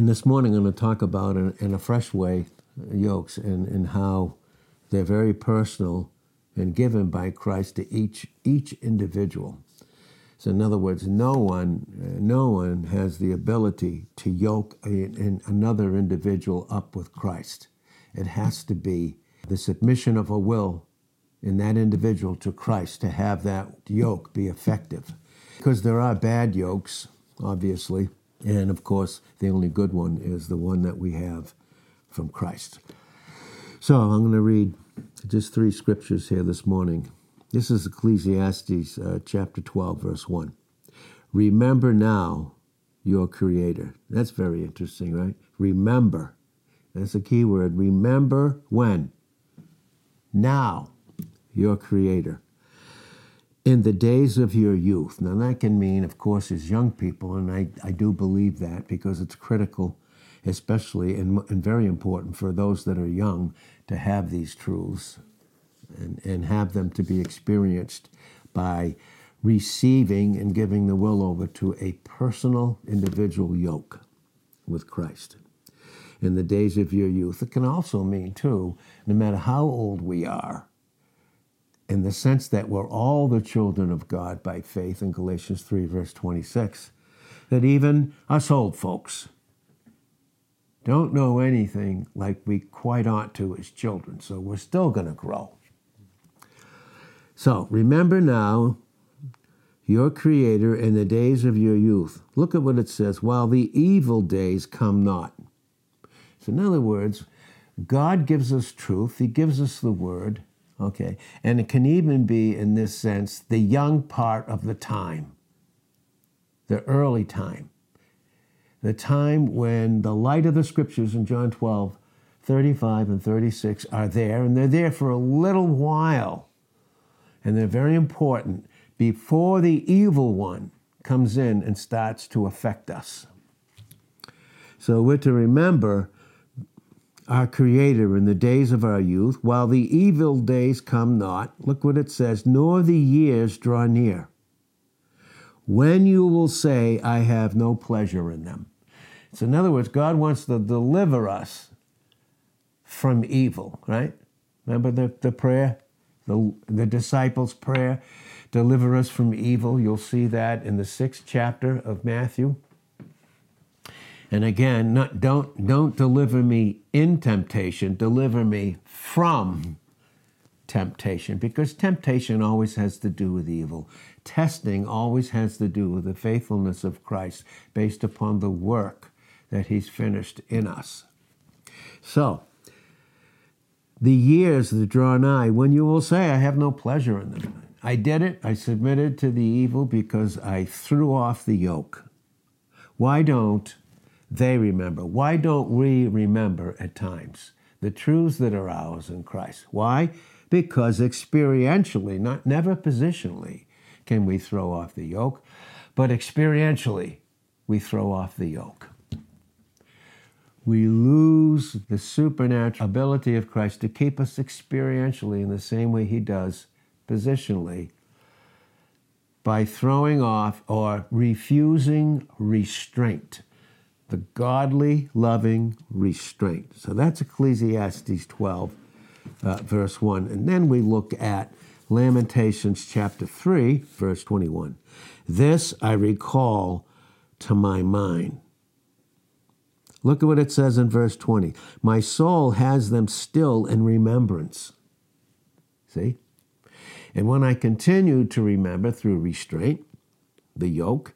And this morning I'm going to talk about, in, in a fresh way, yokes and, and how they're very personal and given by Christ to each, each individual. So, in other words, no one, no one has the ability to yoke a, an, another individual up with Christ. It has to be the submission of a will in that individual to Christ to have that yoke be effective. Because there are bad yokes, obviously, and of course, the only good one is the one that we have from Christ. So I'm going to read just three scriptures here this morning. This is Ecclesiastes uh, chapter 12, verse 1. Remember now your Creator. That's very interesting, right? Remember. That's a key word. Remember when? Now, your Creator. In the days of your youth. Now, that can mean, of course, as young people, and I, I do believe that because it's critical, especially and, and very important for those that are young to have these truths and, and have them to be experienced by receiving and giving the will over to a personal individual yoke with Christ. In the days of your youth, it can also mean, too, no matter how old we are, in the sense that we're all the children of God by faith in Galatians 3, verse 26, that even us old folks don't know anything like we quite ought to as children, so we're still going to grow. So remember now your Creator in the days of your youth. Look at what it says while the evil days come not. So, in other words, God gives us truth, He gives us the Word, okay? And it can even be, in this sense, the young part of the time, the early time, the time when the light of the Scriptures in John 12, 35 and 36 are there, and they're there for a little while and they're very important before the evil one comes in and starts to affect us. So we're to remember our Creator in the days of our youth, while the evil days come not. Look what it says, nor the years draw near. When you will say, I have no pleasure in them. So, in other words, God wants to deliver us from evil, right? Remember the, the prayer? the, the disciples' prayer, deliver us from evil. You'll see that in the sixth chapter of Matthew. And again, not, don't, don't deliver me in temptation, deliver me from temptation, because temptation always has to do with evil. Testing always has to do with the faithfulness of Christ based upon the work that He's finished in us. So, the years that draw nigh, when you will say, I have no pleasure in them. I did it, I submitted to the evil because I threw off the yoke. Why don't they remember? Why don't we remember at times the truths that are ours in Christ? Why? Because experientially, not never positionally, can we throw off the yoke, but experientially, we throw off the yoke we lose the supernatural ability of Christ to keep us experientially in the same way He does positionally by throwing off or refusing restraint, the godly, loving restraint. So that's Ecclesiastes 12, uh, verse 1. And then we look at Lamentations chapter 3, verse 21. This I recall to my mind. Look at what it says in verse 20. My soul has them still in remembrance. See? And when I continue to remember through restraint, the yoke,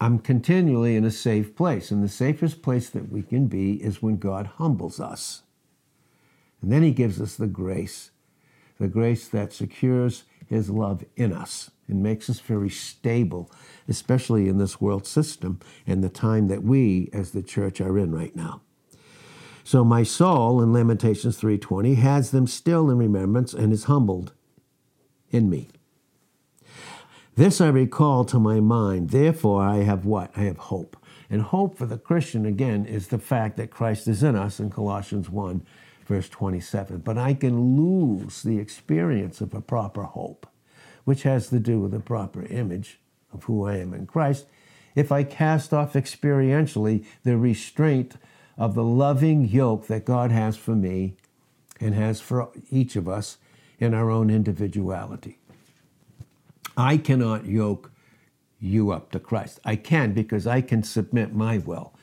I'm continually in a safe place. And the safest place that we can be is when God humbles us. And then He gives us the grace, the grace that secures His love in us and makes us very stable, especially in this world system and the time that we as the church are in right now. So my soul in Lamentations 3:20 has them still in remembrance and is humbled in me. This I recall to my mind, therefore I have what? I have hope. And hope for the Christian again is the fact that Christ is in us in Colossians 1 verse 27. But I can lose the experience of a proper hope which has to do with a proper image of who I am in Christ, if I cast off experientially the restraint of the loving yoke that God has for me and has for each of us in our own individuality. I cannot yoke you up to Christ. I can because I can submit my will.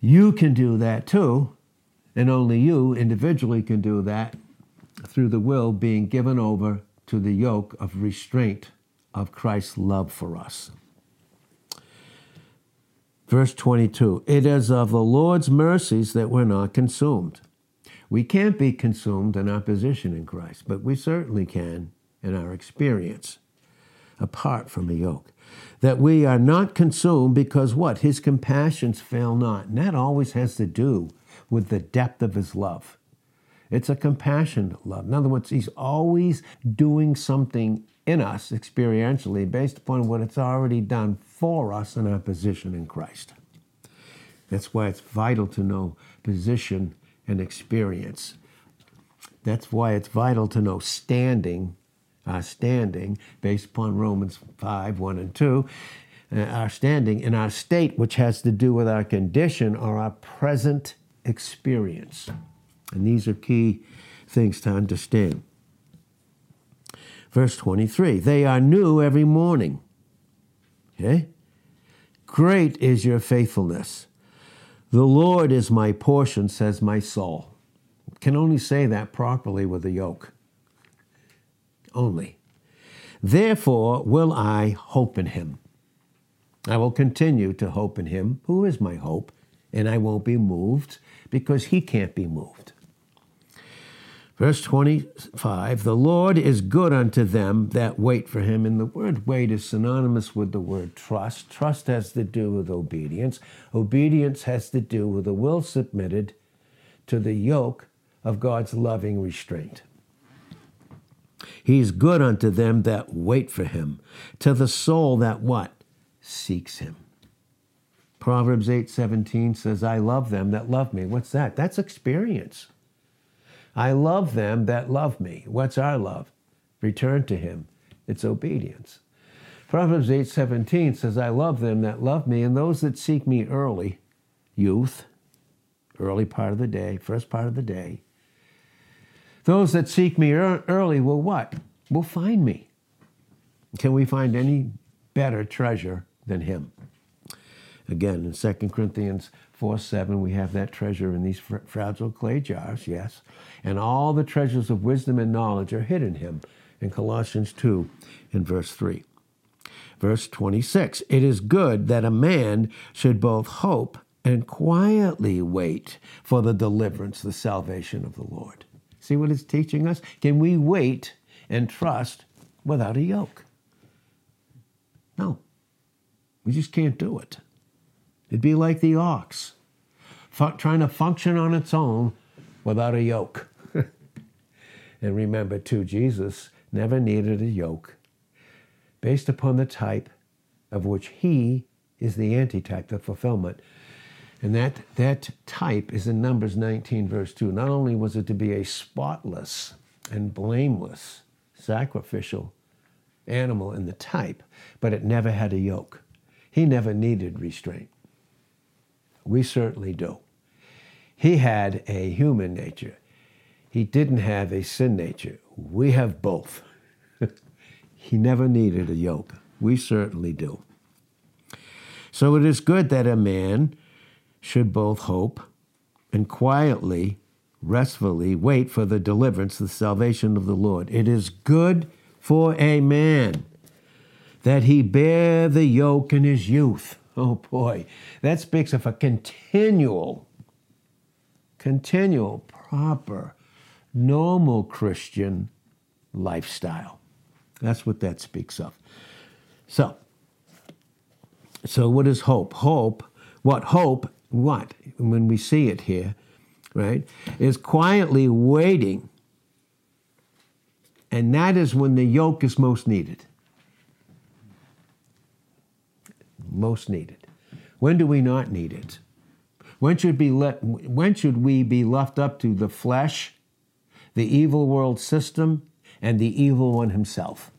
You can do that too, and only you individually can do that through the will being given over to the yoke of restraint of Christ's love for us. Verse 22 It is of the Lord's mercies that we're not consumed. We can't be consumed in our position in Christ, but we certainly can in our experience apart from the yoke. That we are not consumed because what? His compassions fail not. And that always has to do with the depth of his love. It's a compassionate love. In other words, he's always doing something in us experientially based upon what it's already done for us in our position in Christ. That's why it's vital to know position and experience. That's why it's vital to know standing, our standing, based upon Romans 5 1 and 2, uh, our standing in our state, which has to do with our condition or our present experience. And these are key things to understand. Verse 23 They are new every morning. Okay? Great is your faithfulness. The Lord is my portion, says my soul. Can only say that properly with a yoke. Only. Therefore will I hope in him. I will continue to hope in him, who is my hope, and I won't be moved because he can't be moved. Verse 25 The Lord is good unto them that wait for him. And the word wait is synonymous with the word trust. Trust has to do with obedience, obedience has to do with a will submitted to the yoke of God's loving restraint. He's good unto them that wait for him, to the soul that what? Seeks him. Proverbs 8:17 says, I love them that love me. What's that? That's experience. I love them that love me. What's our love? Return to him. It's obedience. Proverbs 8:17 says, I love them that love me, and those that seek me early, youth, early part of the day, first part of the day. Those that seek me early will what? Will find me. Can we find any better treasure than him? Again, in 2 Corinthians 4 7, we have that treasure in these fragile clay jars, yes. And all the treasures of wisdom and knowledge are hid in him in Colossians 2 in verse 3. Verse 26 It is good that a man should both hope and quietly wait for the deliverance, the salvation of the Lord. See what it's teaching us? Can we wait and trust without a yoke? No. We just can't do it. It'd be like the ox trying to function on its own without a yoke. and remember, too, Jesus never needed a yoke based upon the type of which he is the antitype, the fulfillment. And that, that type is in Numbers 19, verse 2. Not only was it to be a spotless and blameless sacrificial animal in the type, but it never had a yoke. He never needed restraint. We certainly do. He had a human nature. He didn't have a sin nature. We have both. he never needed a yoke. We certainly do. So it is good that a man should both hope and quietly, restfully wait for the deliverance, the salvation of the Lord. It is good for a man that he bear the yoke in his youth. Oh boy, that speaks of a continual, continual, proper, normal Christian lifestyle. That's what that speaks of. So, so what is hope? Hope, what hope, what, when we see it here, right, is quietly waiting. And that is when the yoke is most needed. most needed? When do we not need it? When should, be let, when should we be left up to the flesh, the evil world system, and the evil one himself?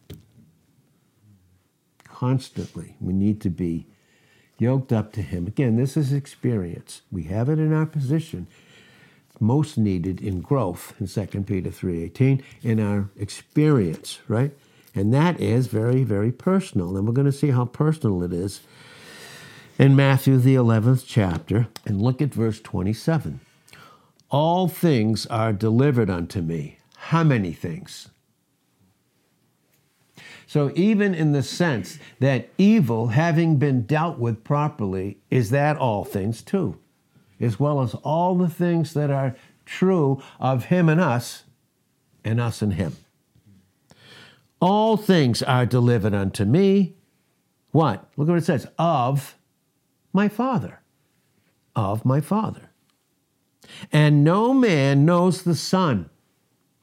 Constantly, we need to be yoked up to him. Again, this is experience. We have it in our position. It's most needed in growth in 2 Peter 3.18, in our experience, right? And that is very, very personal. And we're going to see how personal it is in Matthew, the 11th chapter. And look at verse 27. All things are delivered unto me. How many things? So, even in the sense that evil, having been dealt with properly, is that all things too, as well as all the things that are true of Him and us, and us and Him. All things are delivered unto me. What? Look at what it says of my Father. Of my Father. And no man knows the Son.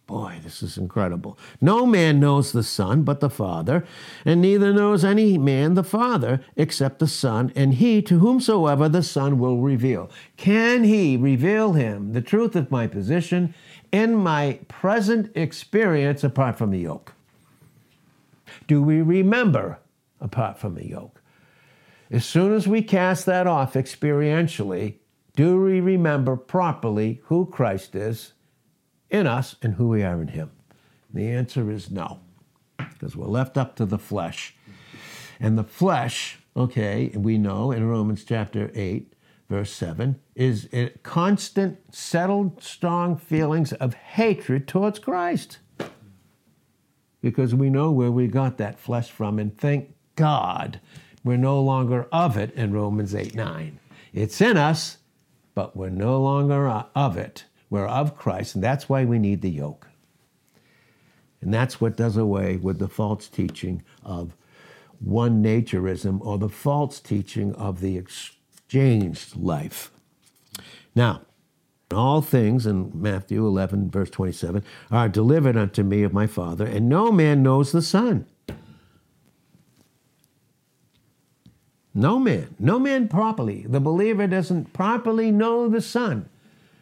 Boy, this is incredible. No man knows the Son but the Father, and neither knows any man the Father except the Son, and he to whomsoever the Son will reveal. Can he reveal him the truth of my position in my present experience apart from the yoke? Do we remember apart from the yoke? As soon as we cast that off experientially, do we remember properly who Christ is in us and who we are in Him? The answer is no, because we're left up to the flesh. And the flesh, okay, we know in Romans chapter 8, verse 7, is a constant, settled, strong feelings of hatred towards Christ because we know where we got that flesh from. And thank God we're no longer of it in Romans 8 9. It's in us, but we're no longer uh, of it. We're of Christ, and that's why we need the yoke. And that's what does away with the false teaching of one naturism or the false teaching of the exchanged life. Now, all things, in Matthew 11, verse 27, are delivered unto me of my Father, and no man knows the Son. No man. No man properly. The believer doesn't properly know the Son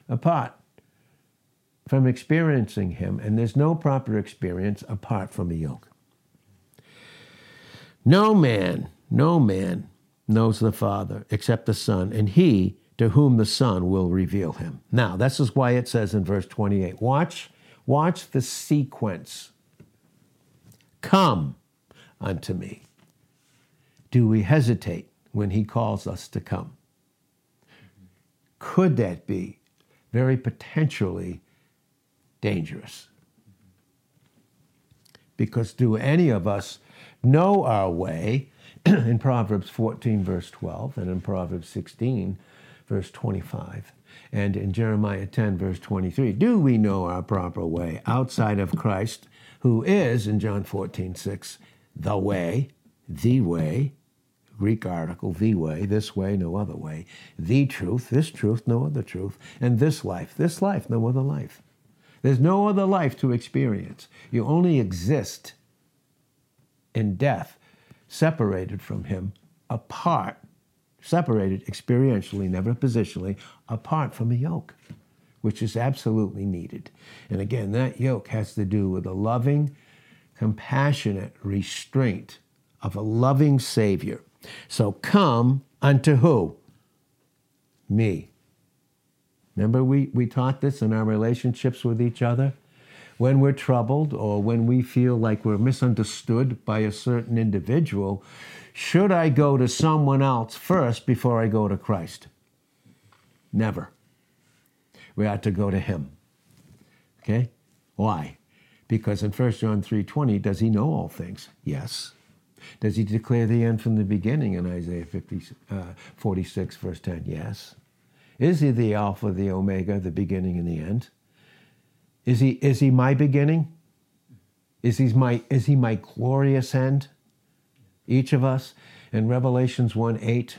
apart from experiencing Him, and there's no proper experience apart from a yoke. No man, no man knows the Father except the Son, and He to whom the Son will reveal him. Now, this is why it says in verse 28 watch, watch the sequence. Come unto me. Do we hesitate when he calls us to come? Could that be very potentially dangerous? Because do any of us know our way in Proverbs 14, verse 12, and in Proverbs 16, verse 25, and in Jeremiah 10, verse 23. Do we know our proper way outside of Christ, who is, in John 14, 6, the way, the way, Greek article, the way, this way, no other way, the truth, this truth, no other truth, and this life, this life, no other life. There's no other life to experience. You only exist in death, separated from Him, apart separated experientially, never positionally, apart from a yoke, which is absolutely needed. And again, that yoke has to do with a loving, compassionate restraint of a loving Savior. So come unto who? Me. Remember, we, we taught this in our relationships with each other? When we're troubled or when we feel like we're misunderstood by a certain individual, should I go to someone else first before I go to Christ? Never. We ought to go to him. Okay? Why? Because in 1 John 3:20, does he know all things? Yes. Does he declare the end from the beginning in Isaiah 50, uh, 46, verse 10? Yes. Is he the Alpha, the Omega, the beginning and the end? Is he, is he my beginning? Is he my, is he my glorious end? each of us. In Revelations 1 8,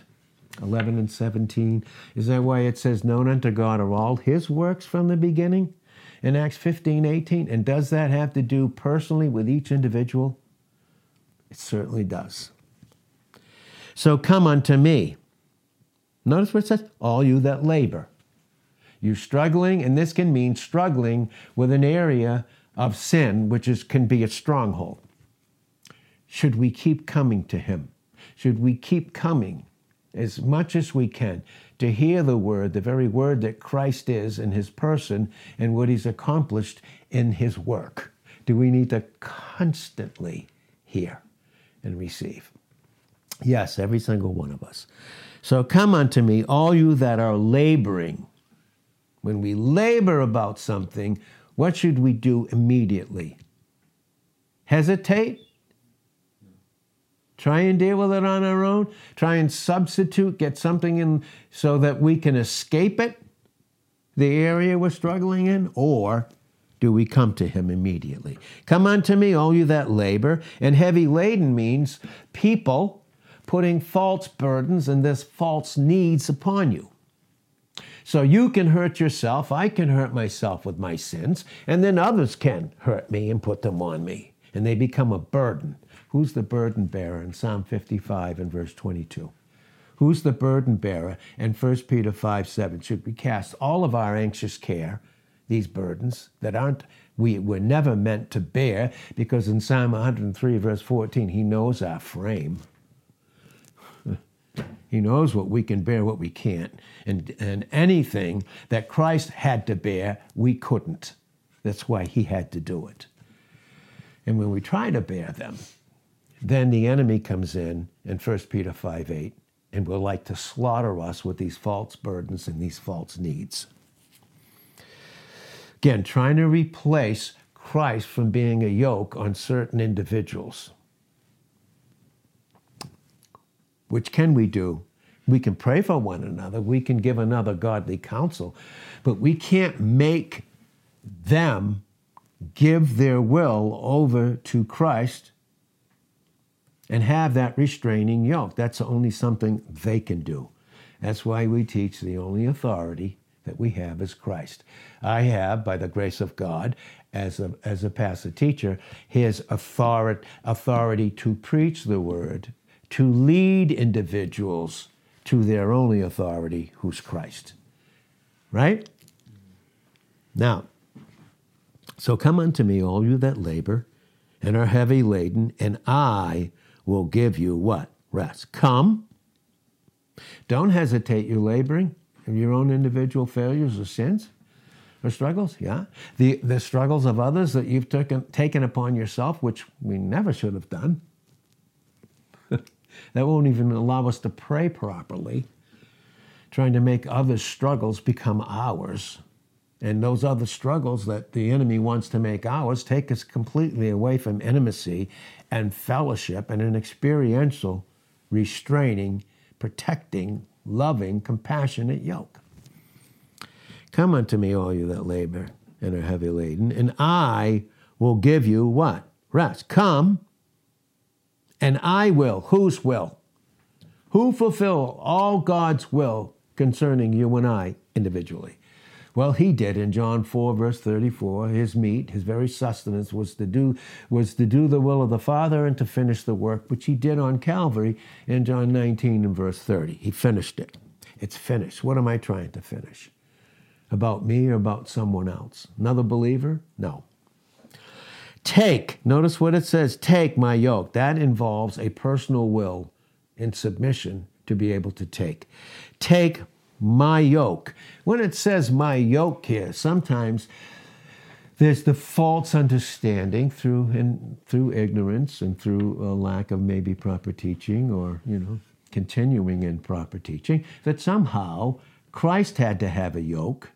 11 and 17, is that why it says, Known unto God are all his works from the beginning? In Acts 15 18, and does that have to do personally with each individual? It certainly does. So come unto me. Notice what it says, all you that labor. You're struggling, and this can mean struggling with an area of sin, which is, can be a stronghold. Should we keep coming to Him? Should we keep coming as much as we can to hear the word, the very word that Christ is in his person and what he's accomplished in his work? Do we need to constantly hear and receive? Yes, every single one of us. So come unto me, all you that are laboring. When we labor about something, what should we do immediately? Hesitate? Try and deal with it on our own? Try and substitute, get something in so that we can escape it, the area we're struggling in? Or do we come to him immediately? Come unto me, all you that labor. And heavy laden means people putting false burdens and this false needs upon you. So you can hurt yourself, I can hurt myself with my sins, and then others can hurt me and put them on me, and they become a burden. Who's the burden bearer in Psalm 55 and verse 22? Who's the burden bearer? in 1 Peter 5 7 should we cast all of our anxious care, these burdens that aren't we were never meant to bear, because in Psalm 103 verse 14, he knows our frame. He knows what we can bear, what we can't. And, and anything that Christ had to bear, we couldn't. That's why he had to do it. And when we try to bear them, then the enemy comes in in 1 Peter 5 8 and will like to slaughter us with these false burdens and these false needs. Again, trying to replace Christ from being a yoke on certain individuals. Which can we do? We can pray for one another. We can give another godly counsel. But we can't make them give their will over to Christ and have that restraining yoke. That's only something they can do. That's why we teach the only authority that we have is Christ. I have, by the grace of God, as a, as a pastor teacher, his authority, authority to preach the word, to lead individuals to their only authority, who's Christ. Right? Now, so come unto me, all you that labor and are heavy laden, and I will give you what? Rest. Come. Don't hesitate your laboring of your own individual failures or sins or struggles. Yeah. The, the struggles of others that you've taken, taken upon yourself, which we never should have done. That won't even allow us to pray properly. Trying to make others' struggles become ours. And those other struggles that the enemy wants to make ours take us completely away from intimacy and fellowship and an experiential, restraining, protecting, loving, compassionate yoke. Come unto me, all you that labor and are heavy laden, and I will give you what? Rest. Come, and I will. Whose will? Who fulfill all God's will concerning you and I individually? Well, he did in John 4, verse 34. His meat, his very sustenance, was to do was to do the will of the Father and to finish the work which he did on Calvary in John 19 and verse 30. He finished it. It's finished. What am I trying to finish? About me or about someone else? Another believer? No. Take, notice what it says, take my yoke. That involves a personal will in submission to be able to take. Take my yoke. When it says my yoke here, sometimes there's the false understanding through and through ignorance and through a lack of maybe proper teaching or you know continuing in proper teaching that somehow Christ had to have a yoke.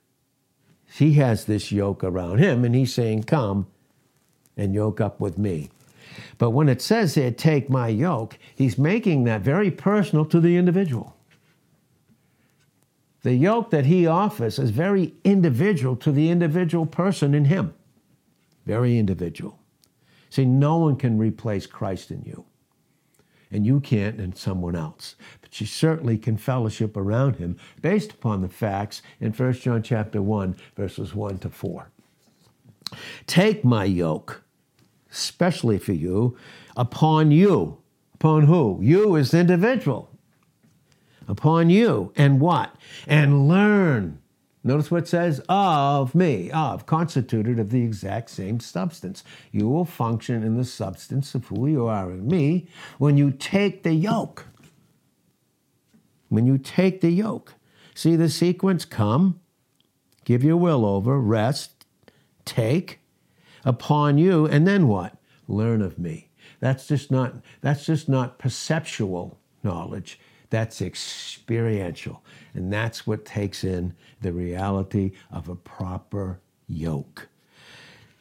He has this yoke around him and he's saying, Come and yoke up with me. But when it says here, take my yoke, he's making that very personal to the individual. The yoke that he offers is very individual to the individual person in him. Very individual. See, no one can replace Christ in you. And you can't in someone else. But you certainly can fellowship around him based upon the facts in 1 John chapter 1, verses 1 to 4. Take my yoke, especially for you, upon you. Upon who? You as the individual upon you. And what? And learn. Notice what it says of me, of, constituted of the exact same substance. You will function in the substance of who you are in me when you take the yoke. when you take the yoke. See the sequence? Come, give your will over, rest, take upon you, and then what? Learn of me. That's just not that's just not perceptual knowledge. That's experiential. And that's what takes in the reality of a proper yoke.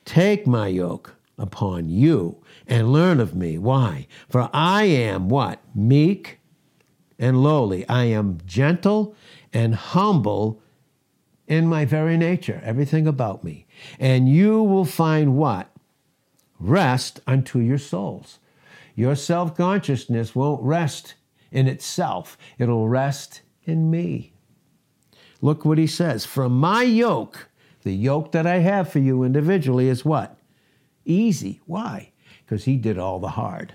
Take my yoke upon you and learn of me. Why? For I am what? Meek and lowly. I am gentle and humble in my very nature, everything about me. And you will find what? Rest unto your souls. Your self consciousness won't rest in itself, it'll rest in me. Look what he says From my yoke, the yoke that I have for you individually is what? Easy. Why? Because he did all the hard.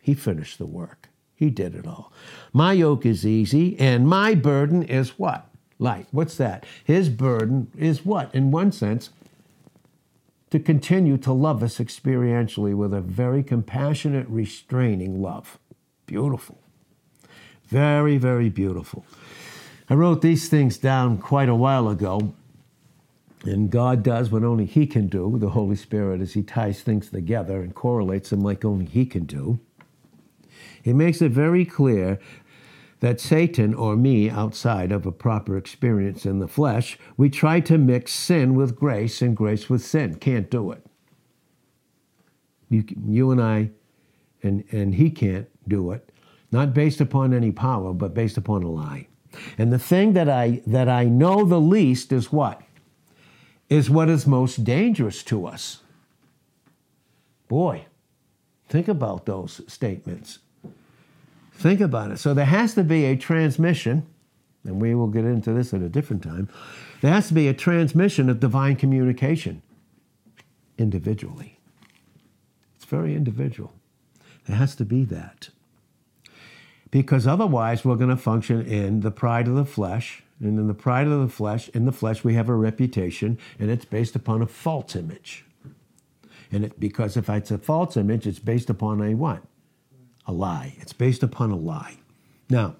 He finished the work. He did it all. My yoke is easy, and my burden is what? Light. What's that? His burden is what? In one sense, to continue to love us experientially with a very compassionate, restraining love. Beautiful. Very, very beautiful. I wrote these things down quite a while ago, and God does what only He can do, the Holy Spirit, as He ties things together and correlates them like only He can do. He makes it very clear that Satan or me, outside of a proper experience in the flesh, we try to mix sin with grace and grace with sin. Can't do it. You, you and I, and, and he can't do it, not based upon any power, but based upon a lie. And the thing that I, that I know the least is what? Is what is most dangerous to us. Boy, think about those statements. Think about it. So there has to be a transmission, and we will get into this at a different time. There has to be a transmission of divine communication individually. It's very individual. There has to be that. Because otherwise, we're going to function in the pride of the flesh. And in the pride of the flesh, in the flesh, we have a reputation, and it's based upon a false image. And it, because if it's a false image, it's based upon a what? A lie. It's based upon a lie. Now,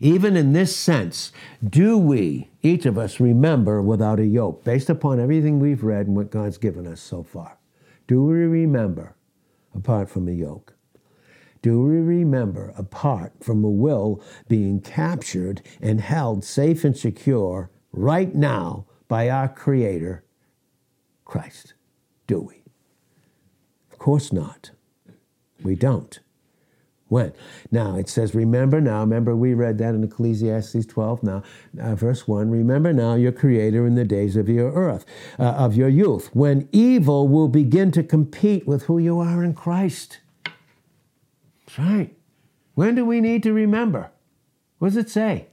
even in this sense, do we, each of us, remember without a yoke, based upon everything we've read and what God's given us so far? Do we remember apart from a yoke? Do we remember apart from a will being captured and held safe and secure right now by our Creator, Christ? Do we? Of course not. We don't. When? Now it says, remember now, remember we read that in Ecclesiastes 12 now, uh, verse 1, remember now your creator in the days of your earth, uh, of your youth, when evil will begin to compete with who you are in Christ. That's right. When do we need to remember? What does it say?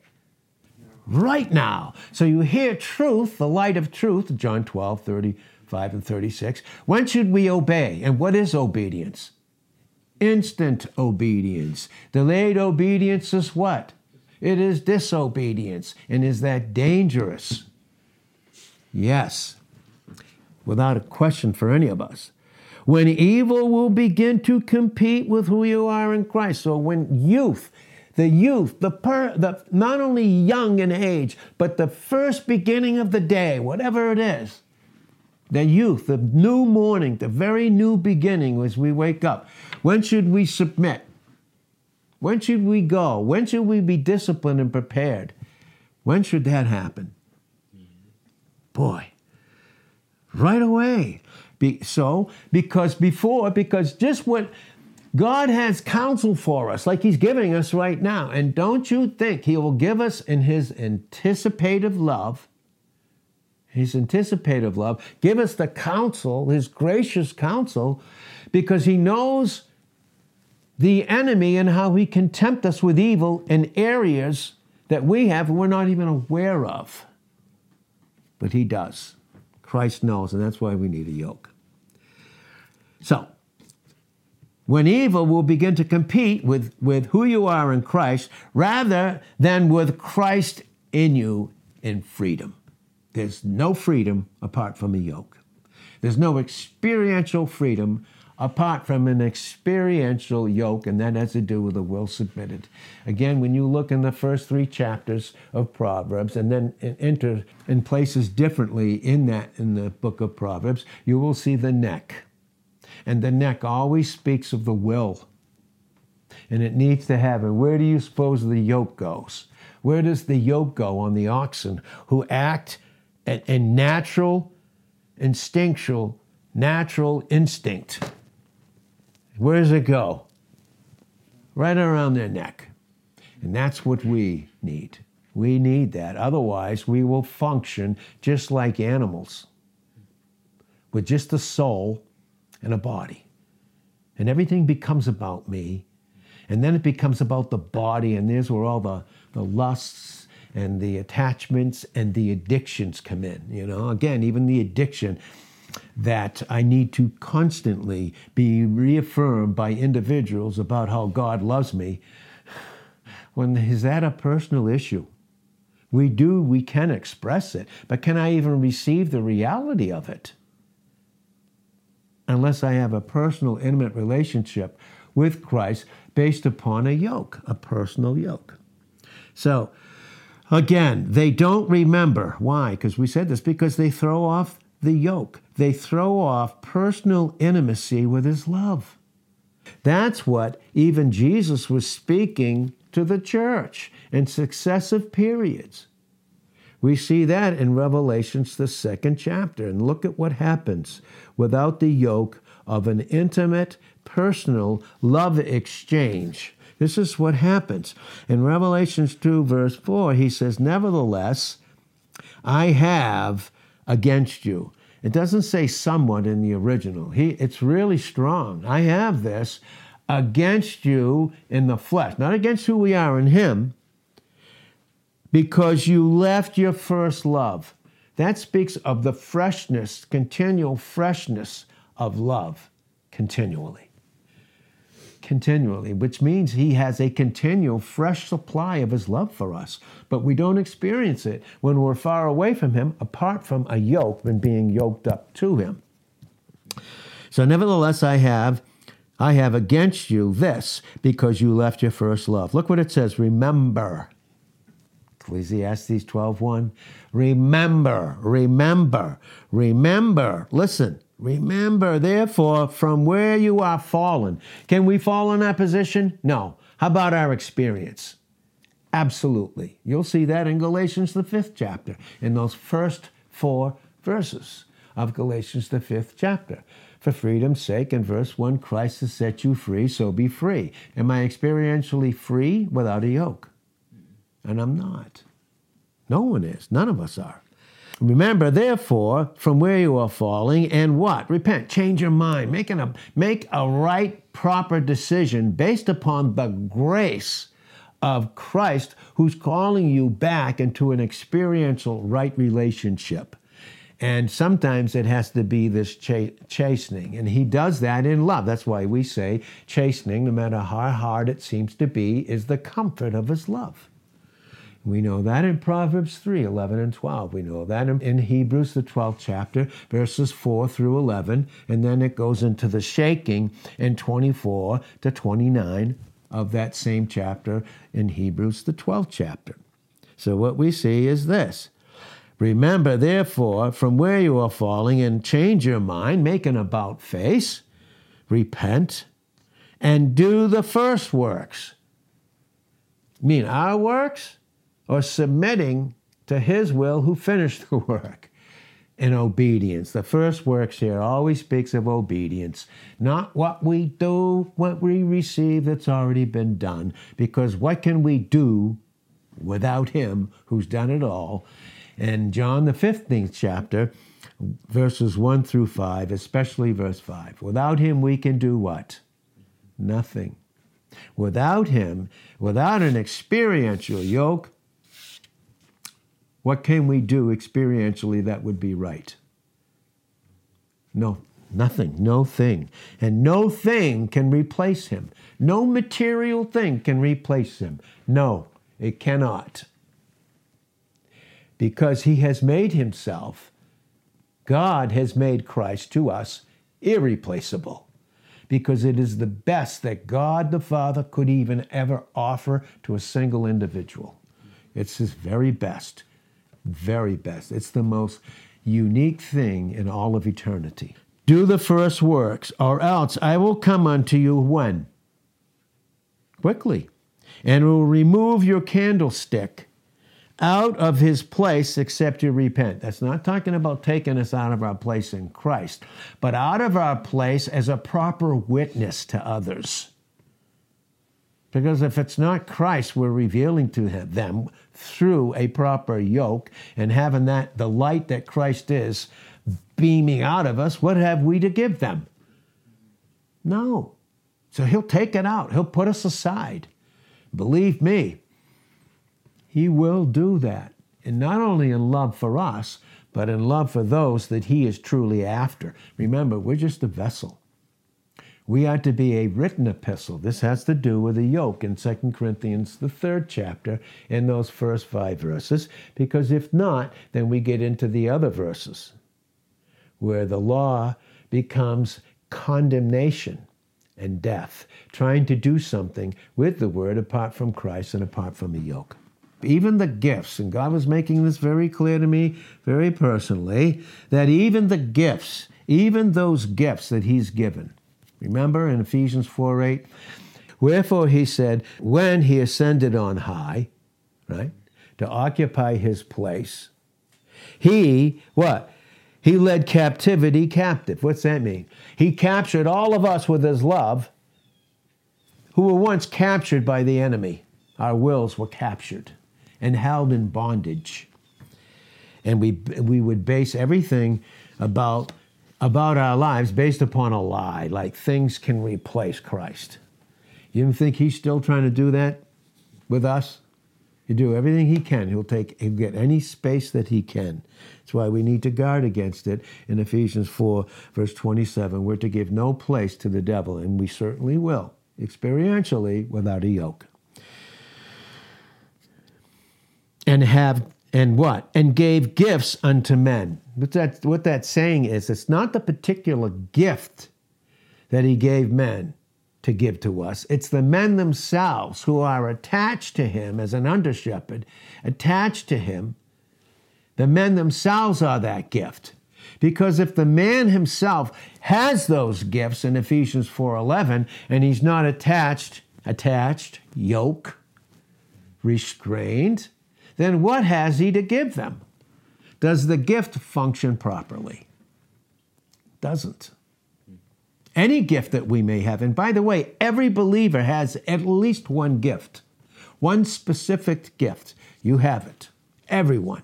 Right now. So you hear truth, the light of truth, John 12, 35 and 36. When should we obey? And what is obedience? Instant obedience. Delayed obedience is what? It is disobedience. And is that dangerous? Yes, without a question for any of us. When evil will begin to compete with who you are in Christ. So when youth, the youth, the, per, the not only young in age, but the first beginning of the day, whatever it is, the youth, the new morning, the very new beginning as we wake up. When should we submit? When should we go? When should we be disciplined and prepared? When should that happen? Boy, right away. Be, so, because before, because just what God has counsel for us, like He's giving us right now. And don't you think He will give us in His anticipative love his anticipative love, give us the counsel, his gracious counsel, because he knows the enemy and how he can tempt us with evil in areas that we have and we're not even aware of. But he does. Christ knows, and that's why we need a yoke. So, when evil will begin to compete with, with who you are in Christ rather than with Christ in you in freedom. There's no freedom apart from a yoke. There's no experiential freedom apart from an experiential yoke, and that has to do with the will submitted. Again, when you look in the first three chapters of Proverbs and then enter in places differently in that in the book of Proverbs, you will see the neck. And the neck always speaks of the will. And it needs to have, and where do you suppose the yoke goes? Where does the yoke go on the oxen who act in natural, instinctual, natural instinct? Where does it go? Right around their neck. And that's what we need. We need that. Otherwise, we will function just like animals with just a soul and a body. And everything becomes about me. And then it becomes about the body, and there's where all the, the lusts and the attachments and the addictions come in. You know, again, even the addiction that I need to constantly be reaffirmed by individuals about how God loves me, when is that a personal issue? We do, we can express it, but can I even receive the reality of it? Unless I have a personal, intimate relationship with Christ based upon a yoke, a personal yoke. So, again, they don't remember. Why? Because we said this, because they throw off the yoke. They throw off personal intimacy with his love. That's what even Jesus was speaking to the church in successive periods. We see that in Revelations, the second chapter. And look at what happens without the yoke of an intimate, personal love exchange. This is what happens. In Revelations 2, verse 4, he says, Nevertheless, I have against you. It doesn't say somewhat in the original. He, it's really strong. I have this against you in the flesh, not against who we are in Him, because you left your first love. That speaks of the freshness, continual freshness of love continually continually, which means He has a continual, fresh supply of His love for us. But we don't experience it when we're far away from Him, apart from a yoke and being yoked up to Him. So, nevertheless, I have. I have against you this because you left your first love. Look what it says. Remember. Ecclesiastes 12:1. Remember, remember, remember. Listen, Remember, therefore, from where you are fallen. Can we fall in that position? No. How about our experience? Absolutely. You'll see that in Galatians, the fifth chapter, in those first four verses of Galatians, the fifth chapter. For freedom's sake, in verse 1, Christ has set you free, so be free. Am I experientially free without a yoke? And I'm not. No one is. None of us are. Remember, therefore, from where you are falling, and what? Repent, change your mind, make, a, make a right, proper decision based upon the grace of Christ who's calling you back into an experiential right relationship. And sometimes it has to be this chastening. And he does that in love. That's why we say chastening, no matter how hard it seems to be, is the comfort of his love. We know that in Proverbs 3 11 and 12. We know that in Hebrews, the 12th chapter, verses 4 through 11. And then it goes into the shaking in 24 to 29 of that same chapter in Hebrews, the 12th chapter. So what we see is this. Remember, therefore, from where you are falling, and change your mind, make an about face, repent, and do the first works. mean our works? Or submitting to his will who finished the work in obedience. The first works here always speaks of obedience, not what we do, what we receive that's already been done. Because what can we do without him who's done it all? In John, the 15th chapter, verses 1 through 5, especially verse 5, without him we can do what? Nothing. Without him, without an experiential yoke, what can we do experientially that would be right? No, nothing, no thing. And no thing can replace him. No material thing can replace him. No, it cannot. Because he has made himself, God has made Christ to us irreplaceable. because it is the best that God the Father could even ever offer to a single individual. It's his very best, very best. It's the most unique thing in all of eternity. Do the first works, or else I will come unto you when? Quickly, and will remove your candlestick out of his place except you repent. That's not talking about taking us out of our place in Christ, but out of our place as a proper witness to others. Because if it's not Christ we're revealing to them through a proper yoke and having that the light that Christ is beaming out of us, what have we to give them? No. So he'll take it out. He'll put us aside. Believe me, he will do that. And not only in love for us, but in love for those that he is truly after. Remember, we're just a vessel. We are to be a written epistle. This has to do with the yoke in 2 Corinthians, the third chapter, in those first five verses, because if not, then we get into the other verses where the law becomes condemnation and death, trying to do something with the word apart from Christ and apart from the yoke. Even the gifts, and God was making this very clear to me very personally, that even the gifts, even those gifts that He's given, Remember in Ephesians 4 8? Wherefore he said, when he ascended on high, right, to occupy his place, he, what? He led captivity captive. What's that mean? He captured all of us with his love who were once captured by the enemy. Our wills were captured and held in bondage. And we, we would base everything about about our lives based upon a lie, like things can replace Christ. You think he's still trying to do that with us? He do everything he can. He'll take he'll get any space that he can. That's why we need to guard against it. In Ephesians 4, verse 27, we're to give no place to the devil, and we certainly will, experientially, without a yoke. And have and what? And gave gifts unto men. What, that, what that's saying is it's not the particular gift that he gave men to give to us. It's the men themselves who are attached to him as an under shepherd, attached to him. The men themselves are that gift. Because if the man himself has those gifts in Ephesians 4:11 and he's not attached, attached, yoke, restrained, then what has he to give them? Does the gift function properly? Doesn't. Any gift that we may have, and by the way, every believer has at least one gift, one specific gift. You have it. Everyone.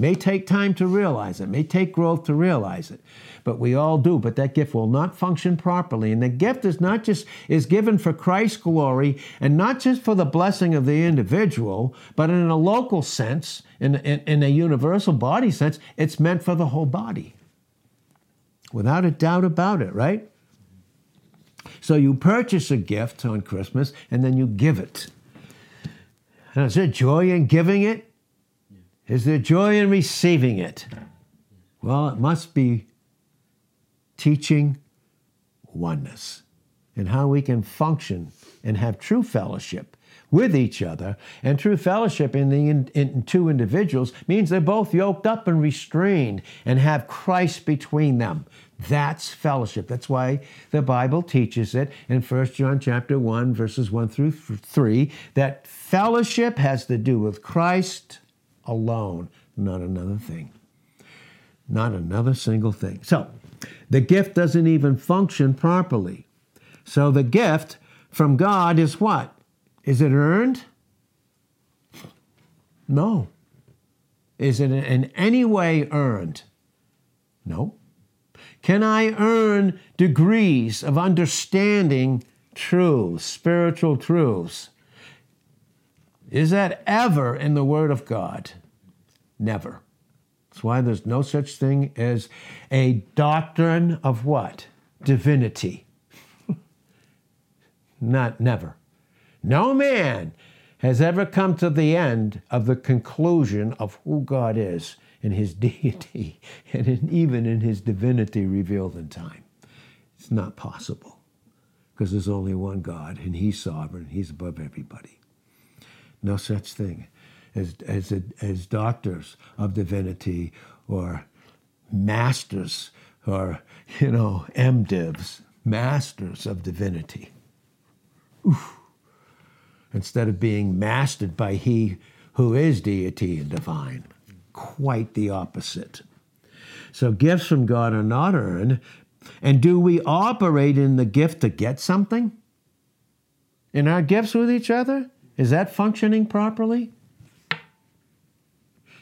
May take time to realize it, may take growth to realize it, but we all do. But that gift will not function properly. And the gift is not just is given for Christ's glory and not just for the blessing of the individual, but in a local sense, in, in, in a universal body sense, it's meant for the whole body. Without a doubt about it, right? So you purchase a gift on Christmas and then you give it. And is there joy in giving it? Is there joy in receiving it? Well, it must be teaching oneness and how we can function and have true fellowship with each other. And true fellowship in the in, in two individuals means they're both yoked up and restrained and have Christ between them. That's fellowship. That's why the Bible teaches it in 1 John chapter 1 verses 1 through 3 that fellowship has to do with Christ alone, not another thing. Not another single thing. So, the gift doesn't even function properly. So, the gift from God is what? Is it earned? No. Is it in any way earned? No. Can I earn degrees of understanding truths, spiritual truths? Is that ever in the Word of God? Never. That's why there's no such thing as a doctrine of what? Divinity. Not never. No man has ever come to the end of the conclusion of who God is in his deity and in, even in his divinity revealed in time. It's not possible. because there's only one God and He's sovereign, He's above everybody. No such thing as, as, as doctors of divinity or masters or, you know, MDivs, masters of divinity. Oof. Instead of being mastered by He who is deity and divine. Quite the opposite. So gifts from God are not earned. And do we operate in the gift to get something? In our gifts with each other? Is that functioning properly?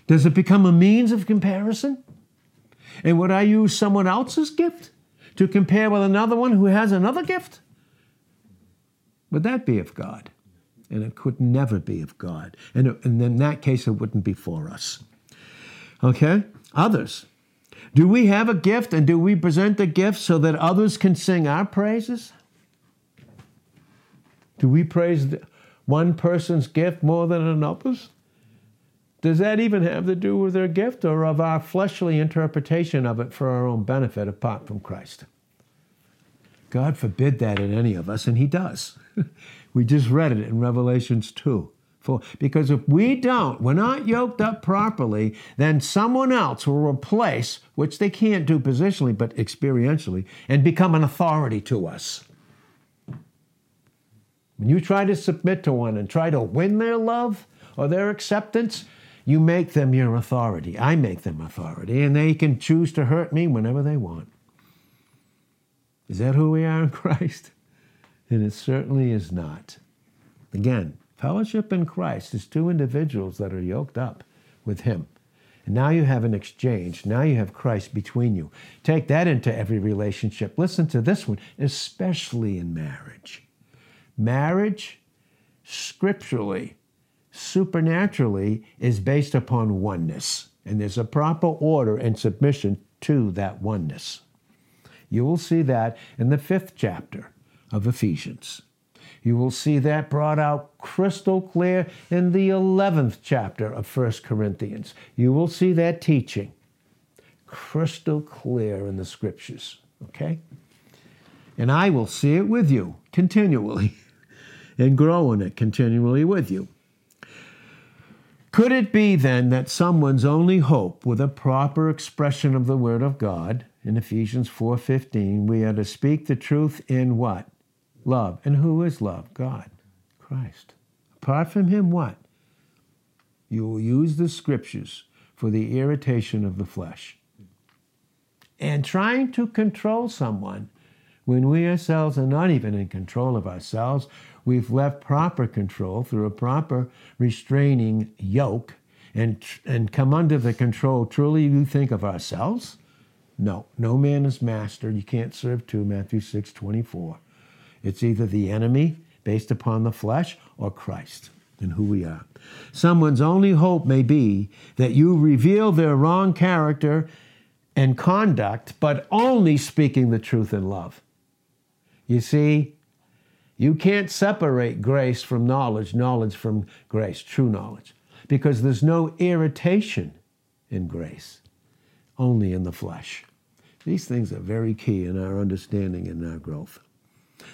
Does it become a means of comparison? And would I use someone else's gift to compare with another one who has another gift? Would that be of God? And it could never be of God. And, and in that case, it wouldn't be for us. Okay? Others. Do we have a gift and do we present the gift so that others can sing our praises? Do we praise one person's gift more than another's? Does that even have to do with their gift or of our fleshly interpretation of it for our own benefit apart from Christ? God forbid that in any of us, and He does. we just read it in Revelations 2. For, because if we don't, we're not yoked up properly, then someone else will replace, which they can't do positionally but experientially, and become an authority to us. When you try to submit to one and try to win their love or their acceptance, you make them your authority. I make them authority, and they can choose to hurt me whenever they want. Is that who we are in Christ? And it certainly is not. Again, fellowship in Christ is two individuals that are yoked up with Him. And now you have an exchange. Now you have Christ between you. Take that into every relationship. Listen to this one, especially in marriage. Marriage, scripturally, supernaturally, is based upon oneness. And there's a proper order and submission to that oneness. You will see that in the fifth chapter of Ephesians. You will see that brought out crystal clear in the 11th chapter of 1 Corinthians. You will see that teaching crystal clear in the scriptures, okay? And I will see it with you continually and grow in it continually with you. Could it be then that someone's only hope with a proper expression of the word of God in Ephesians 4:15 we are to speak the truth in what? Love. And who is love? God, Christ. Apart from him what? You will use the scriptures for the irritation of the flesh. And trying to control someone when we ourselves are not even in control of ourselves, we've left proper control through a proper restraining yoke and, and come under the control truly you think of ourselves? No, no man is master. You can't serve two, Matthew 6 24. It's either the enemy based upon the flesh or Christ and who we are. Someone's only hope may be that you reveal their wrong character and conduct, but only speaking the truth in love. You see, you can't separate grace from knowledge, knowledge from grace, true knowledge, because there's no irritation in grace, only in the flesh. These things are very key in our understanding and our growth.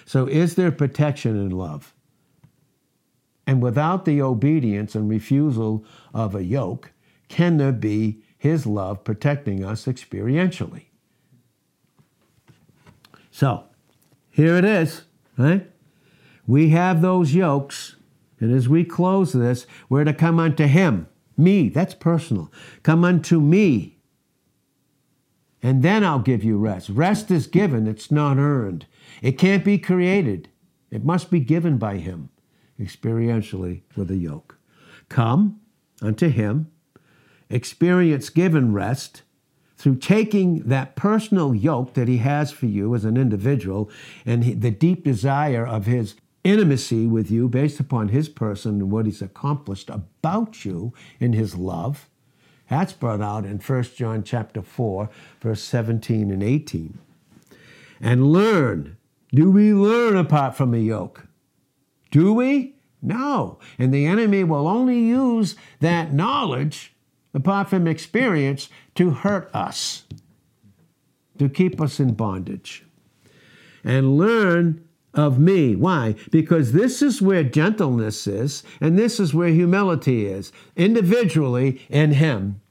So, is there protection in love? And without the obedience and refusal of a yoke, can there be His love protecting us experientially? So, here it is, right? We have those yokes, and as we close this, we're to come unto Him, me, that's personal. Come unto me, and then I'll give you rest. Rest is given, it's not earned. It can't be created, it must be given by Him, experientially with a yoke. Come unto Him, experience given rest through taking that personal yoke that he has for you as an individual and the deep desire of his intimacy with you based upon his person and what he's accomplished about you in his love. That's brought out in 1 john chapter 4 verse 17 and 18 and learn do we learn apart from a yoke? Do we? No. And the enemy will only use that knowledge apart from experience, to hurt us, to keep us in bondage. And learn of me. Why? Because this is where gentleness is, and this is where humility is, individually in Him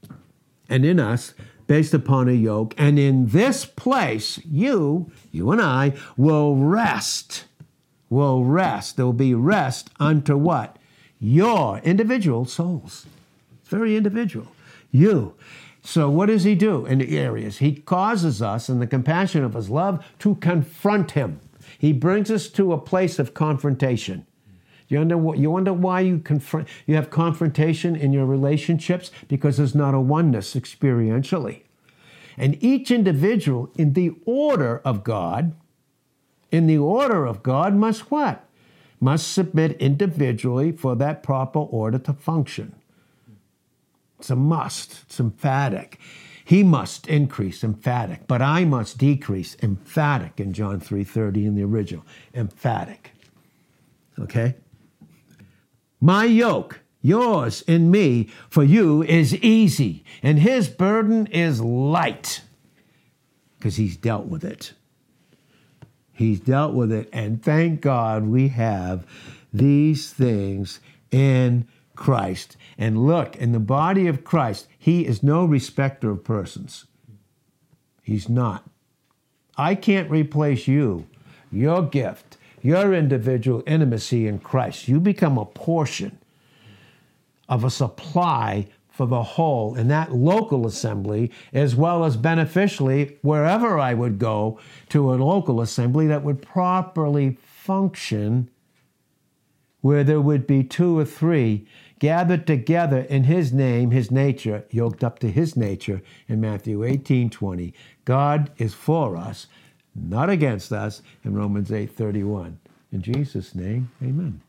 and in us, based upon a yoke. And in this place, you, you and I, will rest. Will rest. There will be rest unto what? Your individual souls. It's very individual. You. So, what does he do in the areas? He causes us, in the compassion of his love, to confront him. He brings us to a place of confrontation. You wonder, you wonder why you confront, you have confrontation in your relationships? Because there's not a oneness experientially. And each individual, in the order of God, in the order of God, must what? Must submit individually for that proper order to function. It's a must, it's emphatic. He must increase, emphatic, but I must decrease, emphatic in John 3:30 in the original, emphatic. Okay? My yoke, yours and me, for you is easy, and his burden is light. Because he's dealt with it. He's dealt with it, and thank God we have these things in Christ. And look, in the body of Christ, he is no respecter of persons. He's not. I can't replace you, your gift, your individual intimacy in Christ. You become a portion of a supply for the whole in that local assembly, as well as beneficially wherever I would go to a local assembly that would properly function, where there would be two or three gathered together in his name, his nature, yoked up to his nature in Matthew 18 20. God is for us, not against us, in Romans 8 31. In Jesus' name, amen.